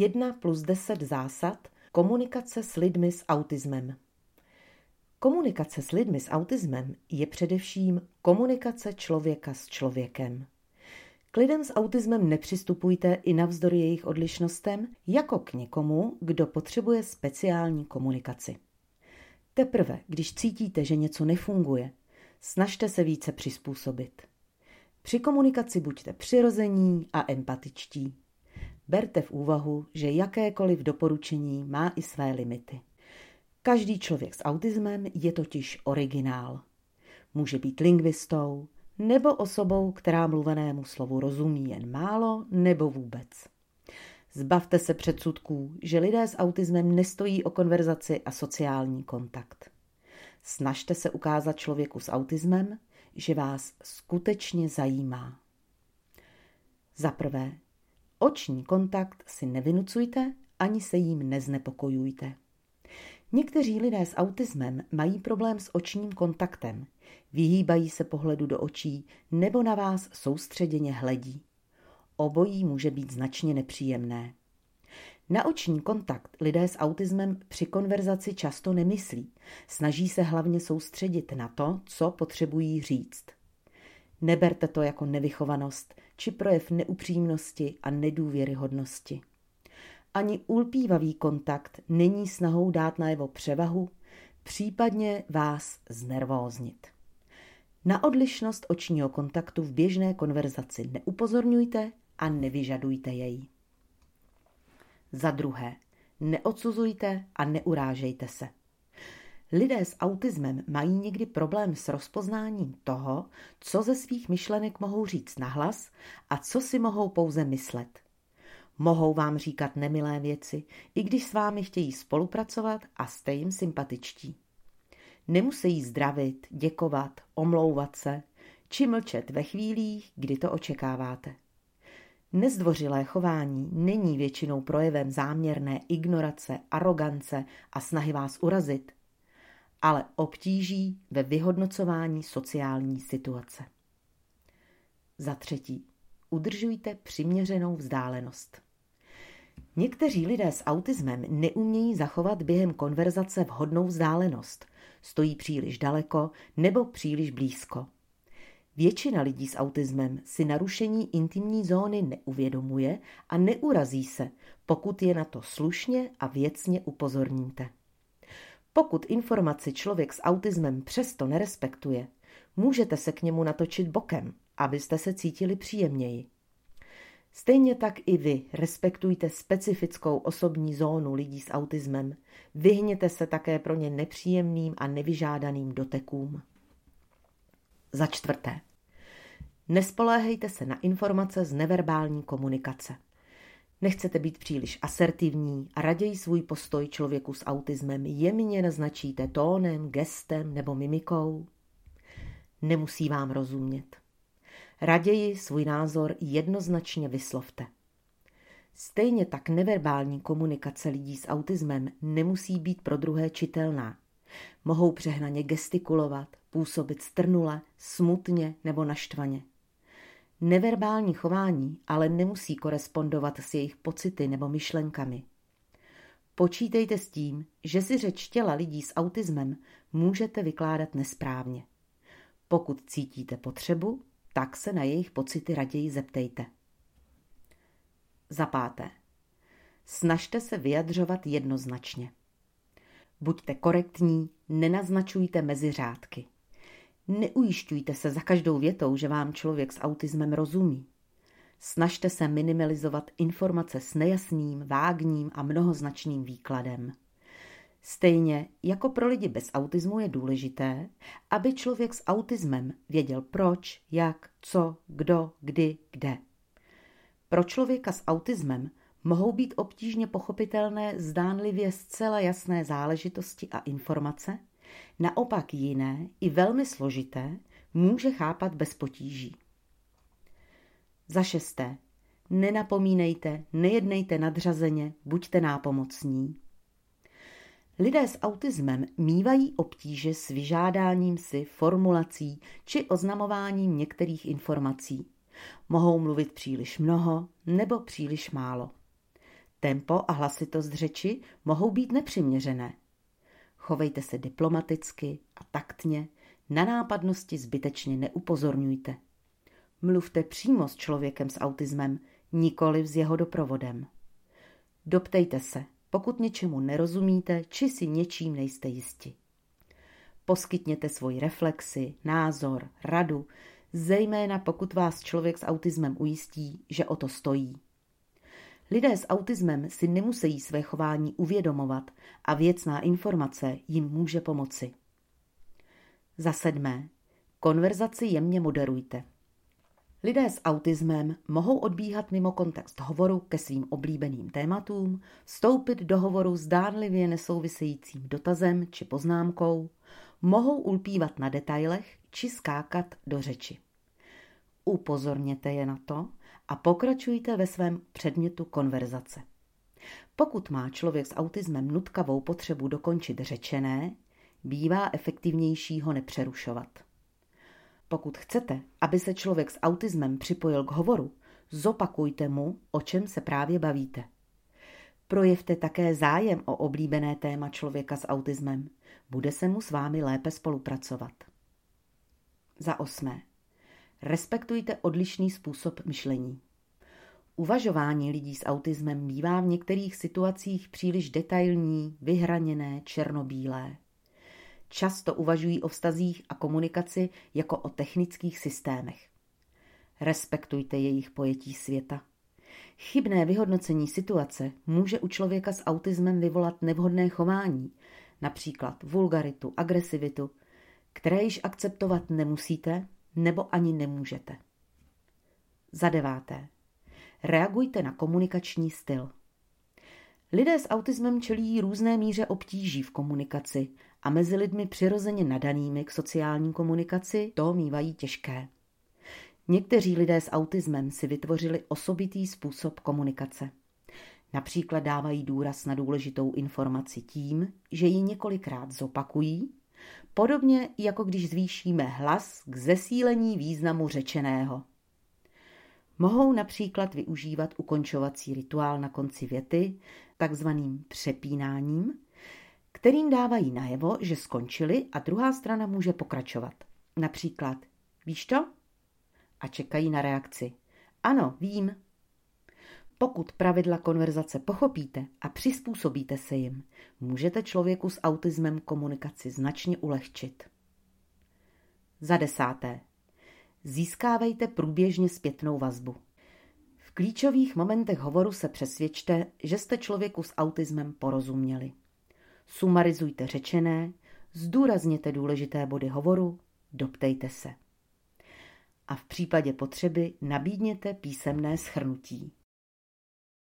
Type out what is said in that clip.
1 plus 10 zásad komunikace s lidmi s autismem. Komunikace s lidmi s autismem je především komunikace člověka s člověkem. K lidem s autismem nepřistupujte i navzdory jejich odlišnostem jako k někomu, kdo potřebuje speciální komunikaci. Teprve, když cítíte, že něco nefunguje, snažte se více přizpůsobit. Při komunikaci buďte přirození a empatičtí. Berte v úvahu, že jakékoliv doporučení má i své limity. Každý člověk s autismem je totiž originál. Může být lingvistou nebo osobou, která mluvenému slovu rozumí jen málo nebo vůbec. Zbavte se předsudků, že lidé s autismem nestojí o konverzaci a sociální kontakt. Snažte se ukázat člověku s autismem, že vás skutečně zajímá. Za prvé, oční kontakt si nevynucujte ani se jím neznepokojujte. Někteří lidé s autismem mají problém s očním kontaktem, vyhýbají se pohledu do očí nebo na vás soustředěně hledí. Obojí může být značně nepříjemné. Na oční kontakt lidé s autismem při konverzaci často nemyslí. Snaží se hlavně soustředit na to, co potřebují říct. Neberte to jako nevychovanost či projev neupřímnosti a nedůvěryhodnosti. Ani ulpívavý kontakt není snahou dát najevo převahu, případně vás znervóznit. Na odlišnost očního kontaktu v běžné konverzaci neupozorňujte a nevyžadujte jej. Za druhé, neodsuzujte a neurážejte se. Lidé s autismem mají někdy problém s rozpoznáním toho, co ze svých myšlenek mohou říct nahlas a co si mohou pouze myslet. Mohou vám říkat nemilé věci, i když s vámi chtějí spolupracovat a jste jim sympatičtí. Nemusí zdravit, děkovat, omlouvat se, či mlčet ve chvílích, kdy to očekáváte. Nezdvořilé chování není většinou projevem záměrné ignorace, arogance a snahy vás urazit, ale obtíží ve vyhodnocování sociální situace. Za třetí, udržujte přiměřenou vzdálenost. Někteří lidé s autismem neumějí zachovat během konverzace vhodnou vzdálenost, stojí příliš daleko nebo příliš blízko. Většina lidí s autismem si narušení intimní zóny neuvědomuje a neurazí se, pokud je na to slušně a věcně upozorníte. Pokud informaci člověk s autismem přesto nerespektuje, můžete se k němu natočit bokem, abyste se cítili příjemněji. Stejně tak i vy respektujte specifickou osobní zónu lidí s autismem. Vyhněte se také pro ně nepříjemným a nevyžádaným dotekům. Za čtvrté. Nespoléhejte se na informace z neverbální komunikace. Nechcete být příliš asertivní a raději svůj postoj člověku s autismem jemně naznačíte tónem, gestem nebo mimikou. Nemusí vám rozumět. Raději svůj názor jednoznačně vyslovte. Stejně tak neverbální komunikace lidí s autismem nemusí být pro druhé čitelná. Mohou přehnaně gestikulovat, působit strnule, smutně nebo naštvaně. Neverbální chování ale nemusí korespondovat s jejich pocity nebo myšlenkami. Počítejte s tím, že si řeč těla lidí s autismem můžete vykládat nesprávně. Pokud cítíte potřebu, tak se na jejich pocity raději zeptejte. Za páté. Snažte se vyjadřovat jednoznačně. Buďte korektní, nenaznačujte mezi řádky. Neujišťujte se za každou větou, že vám člověk s autismem rozumí. Snažte se minimalizovat informace s nejasným, vágním a mnohoznačným výkladem. Stejně jako pro lidi bez autismu je důležité, aby člověk s autismem věděl proč, jak, co, kdo, kdy, kde. Pro člověka s autismem mohou být obtížně pochopitelné zdánlivě zcela jasné záležitosti a informace, naopak jiné i velmi složité může chápat bez potíží. Za šesté, nenapomínejte, nejednejte nadřazeně, buďte nápomocní. Lidé s autismem mývají obtíže s vyžádáním si formulací či oznamováním některých informací. Mohou mluvit příliš mnoho nebo příliš málo. Tempo a hlasitost řeči mohou být nepřiměřené. Chovejte se diplomaticky a taktně, na nápadnosti zbytečně neupozorňujte. Mluvte přímo s člověkem s autismem, nikoli s jeho doprovodem. Doptejte se, pokud něčemu nerozumíte, či si něčím nejste jisti. Poskytněte svoji reflexi, názor, radu, zejména pokud vás člověk s autismem ujistí, že o to stojí. Lidé s autismem si nemusí své chování uvědomovat a věcná informace jim může pomoci. Za sedmé. Konverzaci jemně moderujte. Lidé s autismem mohou odbíhat mimo kontext hovoru ke svým oblíbeným tématům, vstoupit do hovoru zdánlivě nesouvisejícím dotazem či poznámkou, mohou ulpívat na detailech či skákat do řeči. Upozorněte je na to a pokračujte ve svém předmětu konverzace. Pokud má člověk s autismem nutkavou potřebu dokončit řečené, bývá efektivnější ho nepřerušovat. Pokud chcete, aby se člověk s autismem připojil k hovoru, zopakujte mu, o čem se právě bavíte. Projevte také zájem o oblíbené téma člověka s autismem. Bude se mu s vámi lépe spolupracovat. Za osmé. Respektujte odlišný způsob myšlení. Uvažování lidí s autismem bývá v některých situacích příliš detailní, vyhraněné, černobílé. Často uvažují o vztazích a komunikaci jako o technických systémech. Respektujte jejich pojetí světa. Chybné vyhodnocení situace může u člověka s autismem vyvolat nevhodné chování, například vulgaritu, agresivitu, které již akceptovat nemusíte nebo ani nemůžete. Za deváté. Reagujte na komunikační styl. Lidé s autismem čelí různé míře obtíží v komunikaci a mezi lidmi přirozeně nadanými k sociální komunikaci to mývají těžké. Někteří lidé s autismem si vytvořili osobitý způsob komunikace. Například dávají důraz na důležitou informaci tím, že ji několikrát zopakují, podobně jako když zvýšíme hlas k zesílení významu řečeného. Mohou například využívat ukončovací rituál na konci věty, takzvaným přepínáním, kterým dávají najevo, že skončili a druhá strana může pokračovat. Například, víš to? A čekají na reakci. Ano, vím. Pokud pravidla konverzace pochopíte a přizpůsobíte se jim, můžete člověku s autismem komunikaci značně ulehčit. Za desáté. Získávejte průběžně zpětnou vazbu. V klíčových momentech hovoru se přesvědčte, že jste člověku s autismem porozuměli. Sumarizujte řečené, zdůrazněte důležité body hovoru, doptejte se. A v případě potřeby nabídněte písemné schrnutí.